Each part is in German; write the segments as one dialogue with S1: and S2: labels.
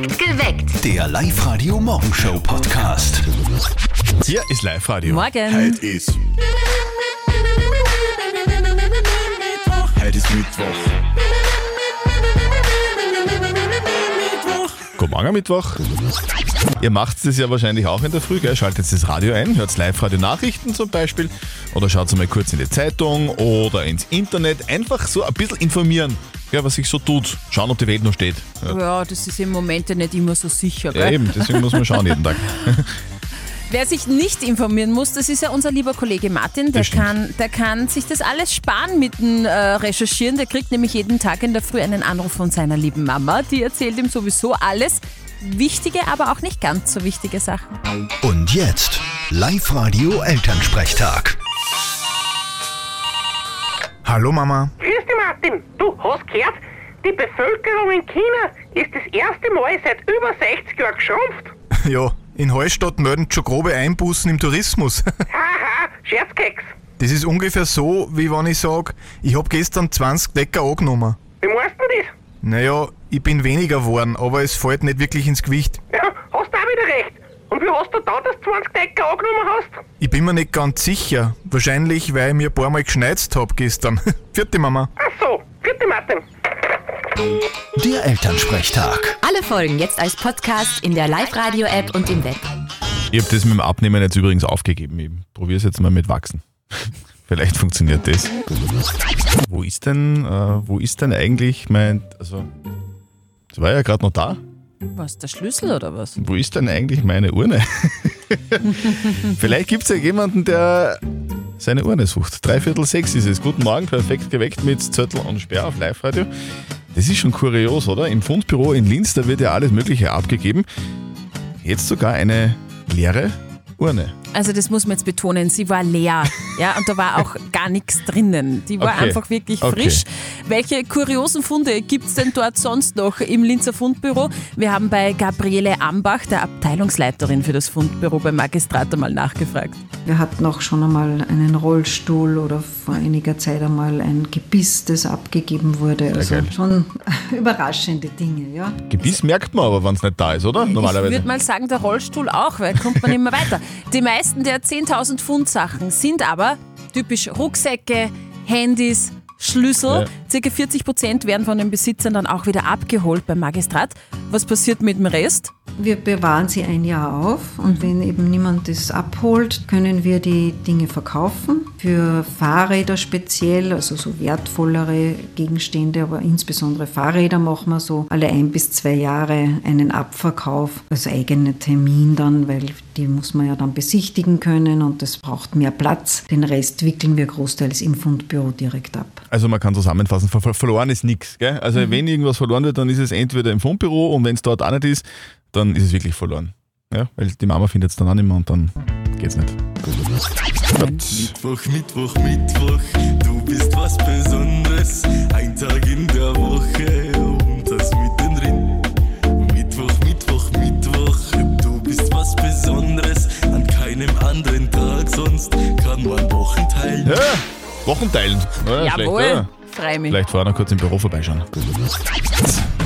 S1: Geweckt.
S2: Der Live-Radio-Morgenshow-Podcast.
S3: Hier ist Live-Radio.
S4: Morgen.
S5: Heute ist. Heute ist Mittwoch.
S3: Guten Morgen, Mittwoch. Ihr macht es ja wahrscheinlich auch in der Früh, gell? Schaltet das Radio ein, hört Live-Radio-Nachrichten zum Beispiel oder schaut mal kurz in die Zeitung oder ins Internet. Einfach so ein bisschen informieren, ja, was sich so tut. Schauen, ob die Welt noch steht. Ja,
S4: Ja, das ist im Moment ja nicht immer so sicher.
S3: ja
S4: Gell?
S3: eben, deswegen muss man schauen jeden Tag.
S4: Wer sich nicht informieren muss, das ist ja unser lieber Kollege Martin. Der kann, der kann sich das alles sparen mit dem äh, Recherchieren. Der kriegt nämlich jeden Tag in der Früh einen Anruf von seiner lieben Mama. Die erzählt ihm sowieso alles. Wichtige, aber auch nicht ganz so wichtige Sachen.
S2: Und jetzt Live-Radio-Elternsprechtag.
S6: Hallo Mama.
S7: Grüß dich, Martin. Du hast gehört, die Bevölkerung in China ist das erste Mal seit über 60 Jahren geschrumpft.
S6: Ja, in Hallstatt melden schon grobe Einbußen im Tourismus.
S7: Haha, Scherzkeks.
S6: Das ist ungefähr so, wie wenn ich sage, ich hab gestern 20 Decker angenommen.
S7: Wie meinst du das?
S6: Naja, ich bin weniger geworden, aber es fällt nicht wirklich ins Gewicht.
S7: Ja, hast du auch wieder recht. Und wie hast du da, dass du 20 Decker angenommen hast?
S6: Ich bin mir nicht ganz sicher. Wahrscheinlich, weil ich mir ein paar Mal geschneizt hab gestern. Vierte Mama.
S7: Ach so, vierte Martin.
S2: Der Elternsprechtag.
S1: Alle Folgen jetzt als Podcast in der Live-Radio-App und im Web.
S3: Ich habe das mit dem Abnehmen jetzt übrigens aufgegeben. Ich probiere es jetzt mal mit Wachsen. Vielleicht funktioniert das. Wo ist denn, äh, wo ist denn eigentlich mein, also, das war ja gerade noch da.
S4: Was, der Schlüssel oder was?
S3: Wo ist denn eigentlich meine Urne? Vielleicht gibt es ja jemanden, der seine Urne sucht. Dreiviertel sechs ist es. Guten Morgen, perfekt geweckt mit Zettel und Sperr auf Live-Radio. Das ist schon kurios, oder? Im Fundbüro in Linz, da wird ja alles Mögliche abgegeben. Jetzt sogar eine leere Urne.
S4: Also das muss man jetzt betonen, sie war leer. Ja, und da war auch gar nichts drinnen. Die war
S3: Okay.
S4: einfach wirklich
S3: Okay.
S4: frisch. Welche kuriosen Funde gibt es denn dort sonst noch im Linzer Fundbüro? Wir haben bei Gabriele Ambach, der Abteilungsleiterin für das Fundbüro beim Magistrat, einmal nachgefragt.
S8: Wir hatten auch schon einmal einen Rollstuhl oder vor einiger Zeit einmal ein Gebiss, das abgegeben wurde. Also
S3: geil.
S8: schon überraschende Dinge, ja.
S3: Gebiss merkt man aber, wenn es nicht da ist, oder?
S4: Ich
S3: Normalerweise.
S4: würde mal sagen, der Rollstuhl auch, weil kommt man immer weiter. Die meisten der 10.000 Pfund Sachen sind aber typisch Rucksäcke, Handys, Schlüssel.
S3: Ja.
S4: Circa 40 Prozent werden von den Besitzern dann auch wieder abgeholt beim Magistrat. Was passiert mit dem Rest?
S8: Wir bewahren sie ein Jahr auf und wenn eben niemand das abholt, können wir die Dinge verkaufen. Für Fahrräder speziell, also so wertvollere Gegenstände, aber insbesondere Fahrräder machen wir so alle ein bis zwei Jahre einen Abverkauf, als eigener Termin dann, weil die muss man ja dann besichtigen können und das braucht mehr Platz. Den Rest wickeln wir großteils im Fundbüro direkt ab.
S3: Also man kann zusammenfassen, ver ver verloren ist nichts. Also wenn irgendwas verloren wird, dann ist es entweder im Fundbüro und wenn es dort auch nicht ist, dann ist es wirklich verloren. Ja, weil die Mama findet es dann auch nicht mehr und dann geht's nicht.
S5: Mittwoch, Mittwoch, Mittwoch. Du bist was Besonderes. Ein Tag in der Woche und das mittendrin. Mittwoch, Mittwoch, Mittwoch. Du bist was Besonderes. An keinem anderen Tag sonst kann man Wochen teilen.
S3: Ja, Wochen teilen. Ja, schlecht,
S4: Jawohl,
S3: oder?
S4: freu mich.
S3: Vielleicht vorher noch kurz im Büro vorbeischauen.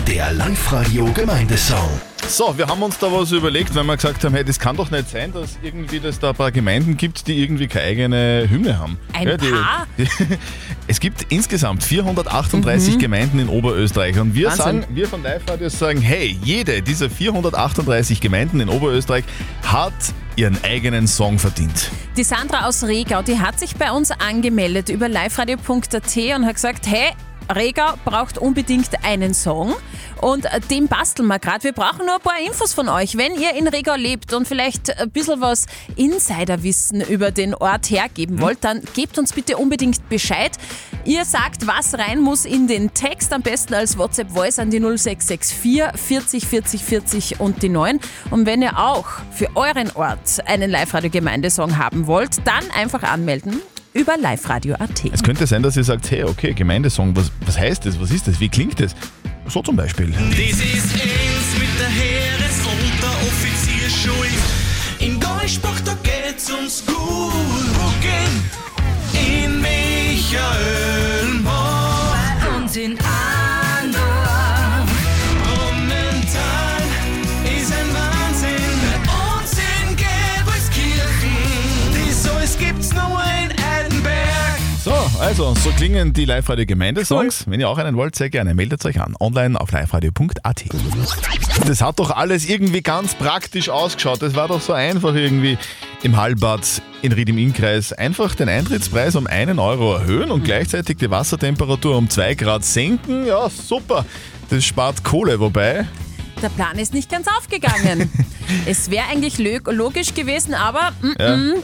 S2: Der Live-Radio-Gemeindesong.
S3: So, wir haben uns da was überlegt, weil wir gesagt haben, hey, das kann doch nicht sein, dass irgendwie das da ein paar Gemeinden gibt, die irgendwie keine eigene Hymne haben.
S4: Ein
S3: die,
S4: paar?
S3: Die, es gibt insgesamt 438 Gemeinden in Oberösterreich und wir
S4: Mhm. Wahnsinn.
S3: sagen, wir von Live Radio sagen, hey, jede dieser 438 Gemeinden in Oberösterreich hat ihren eigenen Song verdient.
S4: Die Sandra aus Regau, die hat sich bei uns angemeldet über liveradio.at und hat gesagt, hey, Regau braucht unbedingt einen Song und äh, den basteln wir gerade. Wir brauchen nur ein paar Infos von euch. Wenn ihr in Regau lebt und vielleicht ein bisschen was Insiderwissen über den Ort hergeben wollt, dann gebt uns bitte unbedingt Bescheid. Ihr sagt, was rein muss in den Text, am besten als WhatsApp-Voice an die 0664 40 40 40 und die 9. Und wenn ihr auch für euren Ort einen Live-Radio-Gemeindesong haben wollt, dann einfach anmelden über liveradio.at.
S3: Es könnte sein, dass ihr sagt, hey, okay, Gemeindesong, was, was heißt das, was ist das, wie klingt das? So zum Beispiel.
S5: Das ist eins mit der Heeres- und der Offizierschule. In Geusbach, da geht's ums Gurrucken. In Michaelmar.
S1: Und in Andorf.
S5: Brunnental.
S3: Also, so klingen die Live-Radio-Gemeindesongs. Wenn ihr auch einen wollt, sehr gerne. Meldet euch an. Online auf liveradio.at. Das hat doch alles irgendwie ganz praktisch ausgeschaut. Das war doch so einfach irgendwie im Hallbad in Ried im Innkreis. Einfach den Eintrittspreis um einen Euro erhöhen und gleichzeitig die Wassertemperatur um zwei Grad senken. Ja, super. Das spart Kohle, wobei
S4: Der Plan ist nicht ganz aufgegangen. es wäre eigentlich logisch gewesen, aber mm,
S3: Ja,
S4: mm,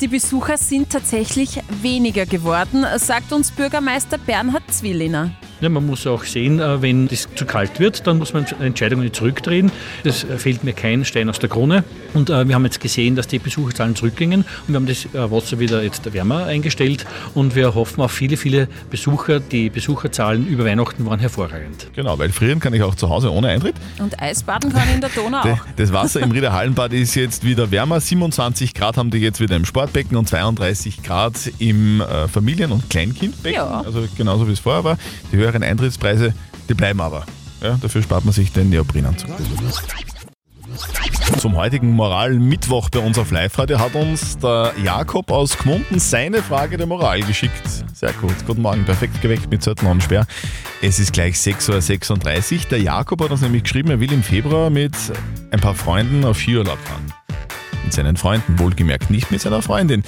S4: die Besucher sind tatsächlich weniger geworden, sagt uns Bürgermeister Bernhard Zwilliner.
S9: Ja, man muss auch sehen, äh, wenn es zu kalt wird, dann muss man Entscheidungen zurückdrehen. Das äh, fällt mir kein Stein aus der Krone. Und äh, wir haben jetzt gesehen, dass die Besucherzahlen zurückgingen und wir haben das Wasser wieder jetzt wärmer eingestellt und wir hoffen auf viele, viele Besucher. Die Besucherzahlen über Weihnachten waren hervorragend.
S3: Genau, weil frieren kann ich auch zu Hause ohne Eintritt.
S4: Und Eisbaden kann in der Donau auch.
S3: Das Wasser im Rieder Hallenbad ist jetzt wieder wärmer. 27 Grad haben die jetzt wieder im Sportbecken und 32 Grad im Familien- und Kleinkindbecken.
S4: Ja.
S3: Also genauso wie es vorher war. Die höheren Eintrittspreise, die bleiben aber. Ja, dafür spart man sich den Neoprenanzug. Zum heutigen Moral-Mittwoch bei uns auf Live-Radio hat uns der Jakob aus Gmunden seine Frage der Moral geschickt. Sehr gut. Guten Morgen, perfekt geweckt mit Zettel und Sperr. Es ist gleich 6.36 Uhr. Der Jakob hat uns nämlich geschrieben, er will im Februar mit ein paar Freunden auf Skiurlaub fahren. Mit seinen Freunden, wohlgemerkt nicht mit seiner Freundin.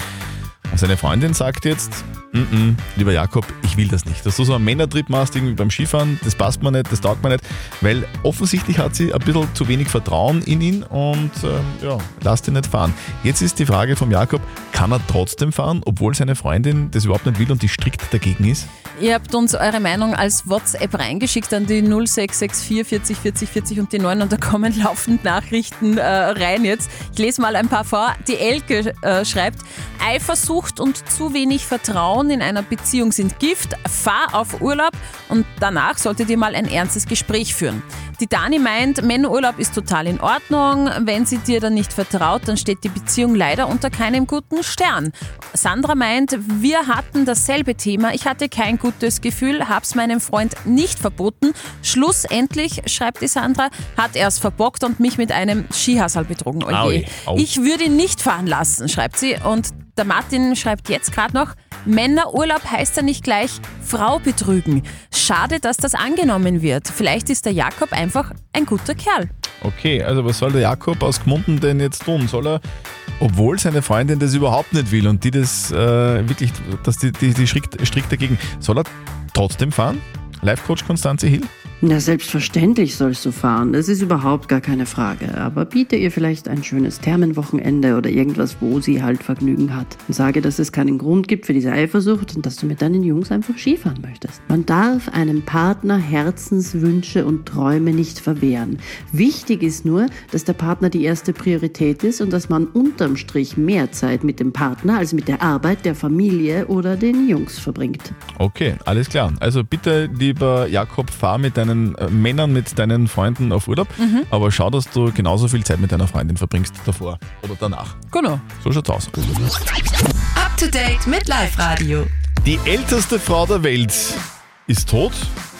S3: Und seine Freundin sagt jetzt, "Mm, mm, lieber Jakob, ich will das nicht. Dass du so einen Männertrip machst irgendwie beim Skifahren, das passt mir nicht, das taugt mir nicht, weil offensichtlich hat sie ein bisschen zu wenig Vertrauen in ihn und ähm, ja, lasst ihn nicht fahren. Jetzt ist die Frage vom Jakob, kann er trotzdem fahren, obwohl seine Freundin das überhaupt nicht will und die strikt dagegen ist?
S4: Ihr habt uns eure Meinung als WhatsApp reingeschickt an die 0664 40 40 40 und die 9 und da kommen laufend Nachrichten äh, rein jetzt. Ich lese mal ein paar vor. Die Elke äh, schreibt, Eifersucht und zu wenig Vertrauen in einer Beziehung sind Gift. Fahr auf Urlaub und danach solltet ihr mal ein ernstes Gespräch führen. Die Dani meint, Männerurlaub ist total in Ordnung. Wenn sie dir dann nicht vertraut, dann steht die Beziehung leider unter keinem guten Stern. Sandra meint, wir hatten dasselbe Thema. Ich hatte kein gutes Gefühl, hab's meinem Freund nicht verboten. Schlussendlich, schreibt die Sandra, hat er es verbockt und mich mit einem Skihasal betrogen. Oje.
S3: Aui, au.
S4: Ich würde ihn nicht fahren lassen, schreibt sie. Und der Martin schreibt jetzt gerade noch, Männerurlaub heißt ja nicht gleich Frau betrügen. Schade, dass das angenommen wird. Vielleicht ist der Jakob einfach ein guter Kerl.
S3: Okay, also was soll der Jakob aus Gmunden denn jetzt tun? Soll er, obwohl seine Freundin das überhaupt nicht will und die das äh, wirklich, dass die, die, die strikt, strikt dagegen, soll er trotzdem fahren? Live-Coach Konstanze Hill?
S10: Na, selbstverständlich sollst du fahren. Das ist überhaupt gar keine Frage. Aber biete ihr vielleicht ein schönes Thermenwochenende oder irgendwas, wo sie halt Vergnügen hat. Und sage, dass es keinen Grund gibt für diese Eifersucht und dass du mit deinen Jungs einfach Skifahren möchtest. Man darf einem Partner Herzenswünsche und Träume nicht verwehren. Wichtig ist nur, dass der Partner die erste Priorität ist und dass man unterm Strich mehr Zeit mit dem Partner als mit der Arbeit, der Familie oder den Jungs verbringt.
S3: Okay, alles klar. Also bitte, lieber Jakob, fahr mit deinen äh, Männern, mit deinen Freunden auf Urlaub, aber schau, dass du genauso viel Zeit mit deiner Freundin verbringst davor oder danach.
S4: Genau.
S3: So schaut's aus.
S1: Up to date mit Live Radio.
S3: Die älteste Frau der Welt ist tot.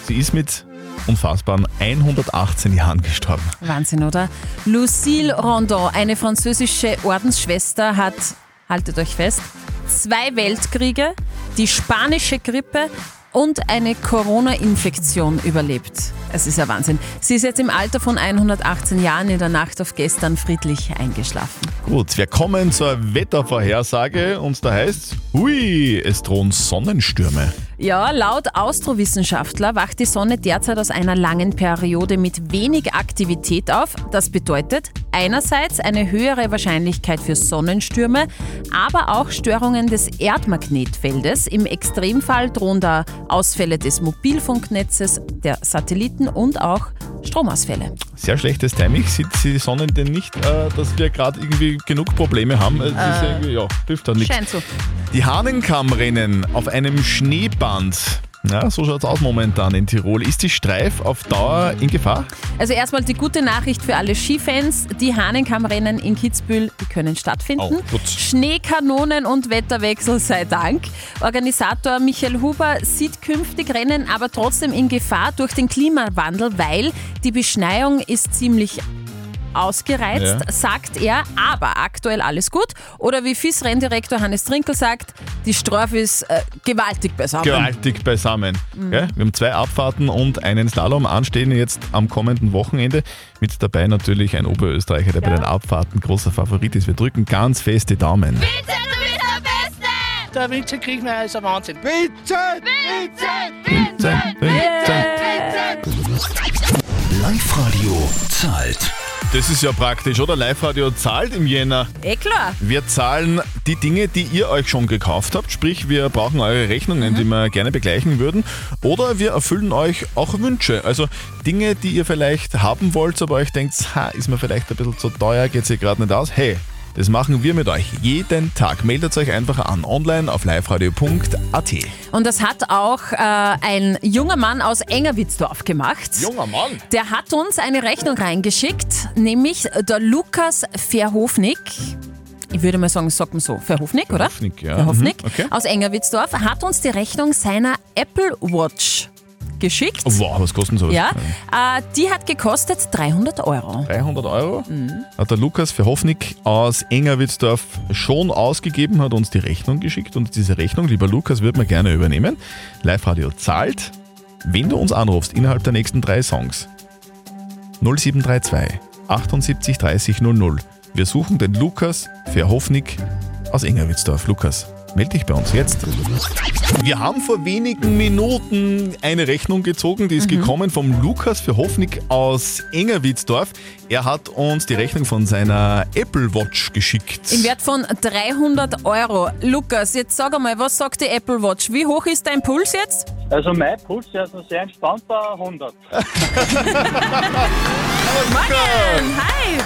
S3: Sie ist mit unfassbaren 118 Jahren gestorben.
S4: Wahnsinn, oder? Lucille Rondon, eine französische Ordensschwester, hat, haltet euch fest, zwei Weltkriege, die spanische Grippe und eine Corona-Infektion überlebt. Es ist ja Wahnsinn. Sie ist jetzt im Alter von 118 Jahren in der Nacht auf gestern friedlich eingeschlafen.
S3: Gut, wir kommen zur Wettervorhersage und da heißt hui, es drohen Sonnenstürme.
S4: Ja, laut Astrowissenschaftler wacht die Sonne derzeit aus einer langen Periode mit wenig Aktivität auf. Das bedeutet einerseits eine höhere Wahrscheinlichkeit für Sonnenstürme, aber auch Störungen des Erdmagnetfeldes. Im Extremfall drohen da Ausfälle des Mobilfunknetzes, der Satelliten und auch Stromausfälle.
S3: Sehr schlechtes Timing. Sieht die Sonne denn nicht, äh, dass wir gerade irgendwie genug Probleme haben? Äh, irgendwie, ja, hilft da nichts.
S4: Scheint so.
S3: Die Hahnenkammrennen auf einem Schneeband. Ja, so schaut's aus momentan in Tirol. Ist die Streif auf Dauer in Gefahr?
S4: Also erstmal die gute Nachricht für alle Skifans. Die Hahnenkammrennen in Kitzbühel können stattfinden.
S3: Oh.
S4: Schneekanonen und Wetterwechsel sei Dank. Organisator Michael Huber sieht künftig Rennen aber trotzdem in Gefahr durch den Klimawandel, weil die Beschneiung ist ziemlich ausgereizt,
S3: Ja.
S4: sagt er, aber aktuell alles gut. Oder wie FIS-Renndirektor Hannes Trinkel sagt, die Strophe ist äh, gewaltig beisammen.
S3: Gewaltig beisammen.
S4: Mhm.
S3: Gell? Wir haben zwei Abfahrten und einen Slalom anstehen jetzt am kommenden Wochenende. Mit dabei natürlich ein Oberösterreicher, der bei den Abfahrten großer Favorit ist. Wir drücken ganz fest die Daumen.
S11: Der Vincent Kriegmeier ist ein Wahnsinn. Vincent!
S2: Live-Radio zahlt.
S3: Das ist ja praktisch, oder? Live-Radio zahlt im Jänner.
S4: Eh klar.
S3: Wir zahlen die Dinge, die ihr euch schon gekauft habt, sprich wir brauchen eure Rechnungen, die wir gerne begleichen würden. Oder wir erfüllen euch auch Wünsche, also Dinge, die ihr vielleicht haben wollt, aber euch denkt, ha, ist mir vielleicht ein bisschen zu teuer, geht sich gerade nicht aus. Hey, das machen wir mit euch jeden Tag. Meldet euch einfach an online auf liveradio.at.
S4: Und das hat auch äh, ein junger Mann aus Engerwitzdorf gemacht.
S3: Junger Mann.
S4: Der hat uns eine Rechnung reingeschickt, nämlich der Lukas Verhofnik. Ich würde mal sagen, sagt man so, Verhofnik, oder?
S3: Verhofnik, ja.
S4: Verhofnik
S3: Mhm, okay.
S4: aus Engerwitzdorf hat uns die Rechnung seiner Apple Watch geschickt.
S3: Wow, was kostet sowas?
S4: Ja, äh, die hat gekostet 300 Euro.
S3: 300 Euro hat der Lukas Verhoffnik aus Engerwitzdorf schon ausgegeben, hat uns die Rechnung geschickt und diese Rechnung, lieber Lukas, wird man gerne übernehmen. Live-Radio zahlt, wenn du uns anrufst innerhalb der nächsten drei Songs. 0732 78 30 00. Wir suchen den Lukas Verhoffnik aus Engerwitzdorf. Lukas, melde dich bei uns jetzt. Wir haben vor wenigen Minuten eine Rechnung gezogen, die ist gekommen vom Lukas Verhoffnik aus Engerwitzdorf. Er hat uns die Rechnung von seiner Apple Watch geschickt.
S4: Im Wert von 300 Euro. Lukas, jetzt sag einmal, was sagt die Apple Watch? Wie hoch ist dein Puls jetzt?
S12: Also mein Puls ist noch sehr entspannt bei 100.
S4: Morgen! Hi!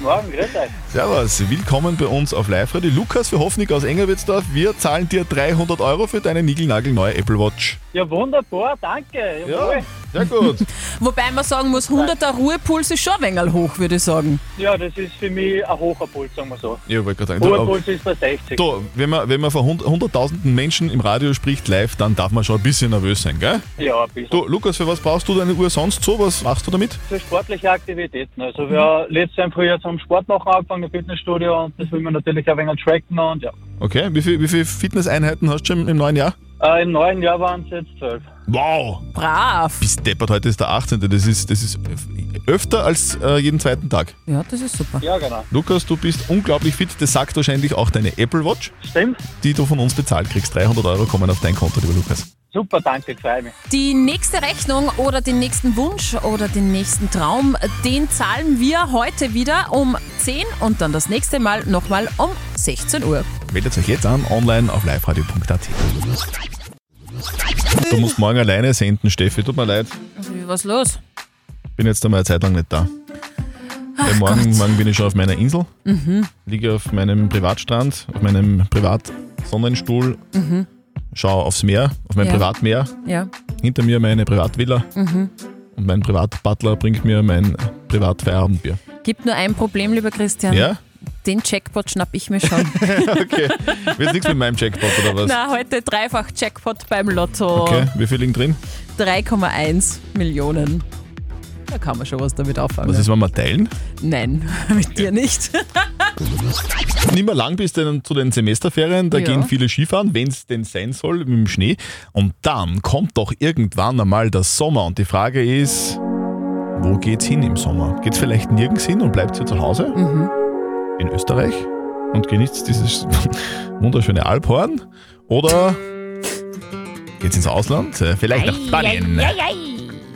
S12: Morgen, grüß euch.
S3: Servus, willkommen bei uns auf Live-Radio. Lukas Verhoffnik aus Engerwitzdorf. Wir zahlen dir 300 Euro für deine niegelnagelneue Apple Watch.
S12: Ja, wunderbar, danke. Jawohl.
S3: Sehr gut.
S4: Wobei man sagen muss, 100er Ruhepuls ist schon ein wenig hoch, würde ich sagen.
S12: Ja, das ist für mich ein hoher Puls, sagen wir so.
S3: Ja, wollte gerade sagen.
S12: Hoher Puls ist bei 60.
S3: Du, wenn man, wenn man vor hund- hunderttausenden Menschen im Radio spricht live, dann darf man schon ein bisschen nervös sein, gell?
S12: Ja, ein bisschen.
S3: Du, Lukas, für was brauchst du deine Uhr sonst so? Was machst du damit?
S12: Für sportliche Aktivitäten. Also wir letztes Jahr im Frühjahr zum Sport machen angefangen im Fitnessstudio und das will man natürlich auch ein wenig tracken und ja.
S3: Okay, wie viele wie viel Fitnesseinheiten hast du schon im neuen Jahr?
S12: Äh, Im neuen Jahr waren es jetzt zwölf.
S3: Wow!
S4: Brav!
S3: Bis deppert, heute ist der 18. Das ist, das ist öfter als äh, jeden zweiten Tag.
S4: Ja, das ist super.
S12: Ja, genau.
S3: Lukas, du bist unglaublich fit. Das sagt wahrscheinlich auch deine Apple Watch.
S12: Stimmt.
S3: Die du von uns bezahlt kriegst. 300 Euro kommen auf dein Konto, lieber Lukas.
S12: Super, danke, freue mich.
S4: Die nächste Rechnung oder den nächsten Wunsch oder den nächsten Traum, den zahlen wir heute wieder um 10 und dann das nächste Mal nochmal um 16 Uhr.
S3: Meldet euch jetzt an, online auf liveradio.at. Du musst morgen alleine senden, Steffi. Tut mir leid.
S4: Was los?
S3: Bin jetzt einmal eine Zeit lang nicht da.
S4: Ach
S3: morgen, morgen bin ich schon auf meiner Insel.
S4: Mhm.
S3: Liege auf meinem Privatstrand, auf meinem Privatsonnenstuhl.
S4: Mhm.
S3: Schaue aufs Meer, auf mein
S4: Ja.
S3: Privatmeer.
S4: Ja.
S3: Hinter mir meine Privatvilla.
S4: Mhm.
S3: Und mein Privatbutler bringt mir mein Privatfeierabendbier.
S4: Gibt nur ein Problem, lieber Christian.
S3: Ja?
S4: Den Jackpot schnapp ich mir schon.
S3: okay. Wird nichts mit meinem Jackpot oder was?
S4: Na, heute dreifach Jackpot beim Lotto.
S3: Okay, wie viel liegen drin?
S4: 3,1 Millionen. Da kann man schon was damit auffangen.
S3: Was ist, wenn wir teilen?
S4: Nein, mit dir nicht.
S3: Nicht mehr lang bis denn zu den Semesterferien, da
S4: Ja.
S3: gehen viele Skifahren, wenn es denn sein soll, mit dem Schnee. Und dann kommt doch irgendwann einmal der Sommer und die Frage ist, wo geht's hin im Sommer? Geht's vielleicht nirgends hin und bleibt ihr zu Hause?
S4: Mhm.
S3: In Österreich? Und genießt dieses wunderschöne Alphorn? Oder geht's ins Ausland? Äh, Vielleicht nach Spanien?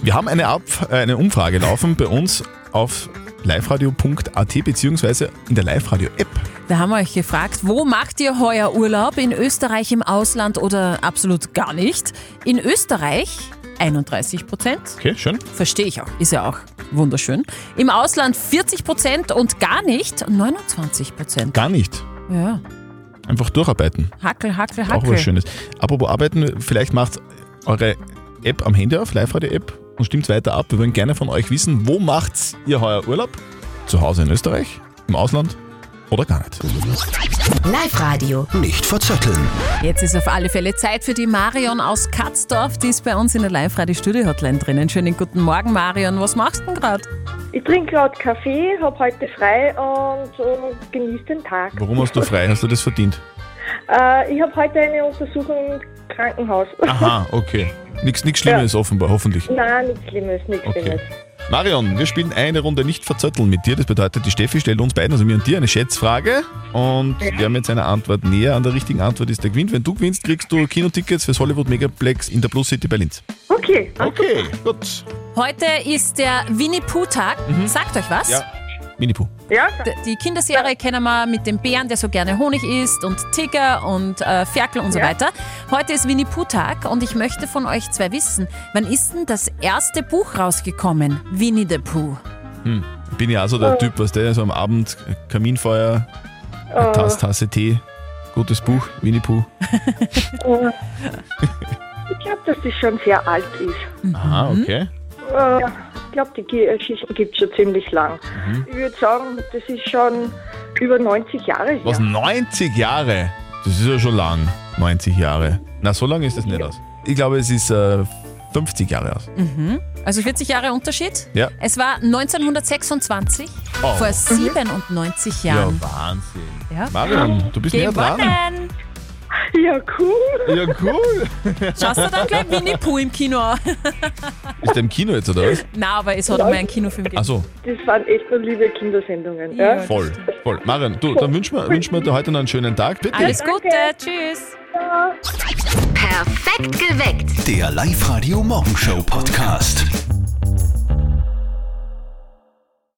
S3: Wir haben eine, Ab äh, eine Umfrage laufen bei uns auf liveradio.at beziehungsweise in der Live-Radio-App.
S4: Wir haben euch gefragt, wo macht ihr heuer Urlaub? In Österreich, im Ausland oder absolut gar nicht? In Österreich 31 Prozent.
S3: Okay, schön.
S4: Verstehe ich auch, ist ja auch wunderschön. Im Ausland 40 Prozent und gar nicht 29 Prozent.
S3: Gar nicht.
S4: Ja,
S3: Einfach durcharbeiten.
S4: Hackel, Hackel,
S3: Auch
S4: Hackel.
S3: was Schönes. Apropos arbeiten, vielleicht macht eure App am Handy auf, Live-Radio-App und stimmt weiter ab. Wir würden gerne von euch wissen, wo macht ihr heuer Urlaub? Zu Hause in Österreich? Im Ausland? oder gar nicht.
S1: Live-Radio.
S2: Nicht verzetteln.
S4: Jetzt ist auf alle Fälle Zeit für die Marion aus Katzdorf. Die ist bei uns in der Live-Radio-Studio-Hotline drinnen. Schönen guten Morgen, Marion. Was machst du denn gerade?
S13: Ich trinke gerade Kaffee, habe heute frei und äh, genieße den Tag.
S3: Warum hast du frei? Hast du das verdient?
S13: Äh, ich habe heute eine Untersuchung Krankenhaus.
S3: Aha, okay. Nichts nix Schlimmes offenbar, hoffentlich.
S13: Nein, nichts Schlimmes, nichts
S3: Okay.
S13: Schlimmes.
S3: Marion, wir spielen eine Runde nicht verzötteln mit dir. Das bedeutet, die Steffi stellt uns beiden, also mir und dir, eine Schätzfrage. Und wer mit seiner Antwort näher an der richtigen Antwort ist, der gewinnt. Wenn du gewinnst, kriegst du Kinotickets fürs Hollywood Megaplex in der Plus City bei Linz.
S13: Okay.
S3: Okay, gut.
S4: Heute ist der Winnie-Pooh-Tag. Sagt euch was?
S3: Mhm. Ja. Minipu.
S13: Ja.
S4: D- Die Kinderserie kennen wir mit dem Bären, der so gerne Honig isst und Tiger und äh, Ferkel und so
S13: Ja.
S4: weiter. Heute ist Winnie-Pooh-Tag und ich möchte von euch zwei wissen, wann ist denn das erste Buch rausgekommen? Winnie the Pooh.
S3: Hm. Bin ja auch so der
S13: Oh.
S3: Typ, was der so am Abend Kaminfeuer,
S13: Oh.
S3: Tasse, Tasse Tee, gutes Buch, Winnie Pooh.
S13: Äh, ich glaube, dass das schon sehr alt ist.
S3: Aha, okay.
S13: Äh, ich glaube, die Ge- Geschichte gibt es schon ziemlich lang.
S3: Mhm.
S13: Ich würde sagen, das ist schon über 90 Jahre her.
S3: Was, 90 Jahre? Das ist ja schon lang. 90 Jahre. Na, so lange ist das nicht aus. Ich glaube, es ist äh, 50 Jahre aus.
S4: Mhm. Also 40 Jahre Unterschied.
S3: Ja.
S4: Es war 1926,
S3: Oh.
S4: vor 97 Jahren.
S3: Ja, Wahnsinn.
S4: Ja.
S3: Marion, du bist näher dran.
S13: Ja, cool.
S3: Ja, cool.
S4: Schaust du dann gleich Winnie Pooh im Kino an?
S3: Ist der im Kino jetzt, oder was?
S4: Nein, aber es hat einmal einen Kinofilm gegeben.
S3: Ach so,
S13: Das waren echt nur liebe Kindersendungen. Ja.
S3: voll, voll. Marion, du, dann wünschen wir, wünschen wir dir heute noch einen schönen Tag. Bitte.
S4: Alles Gute, tschüss.
S1: Perfekt geweckt.
S2: Der Live-Radio Morgenshow Podcast.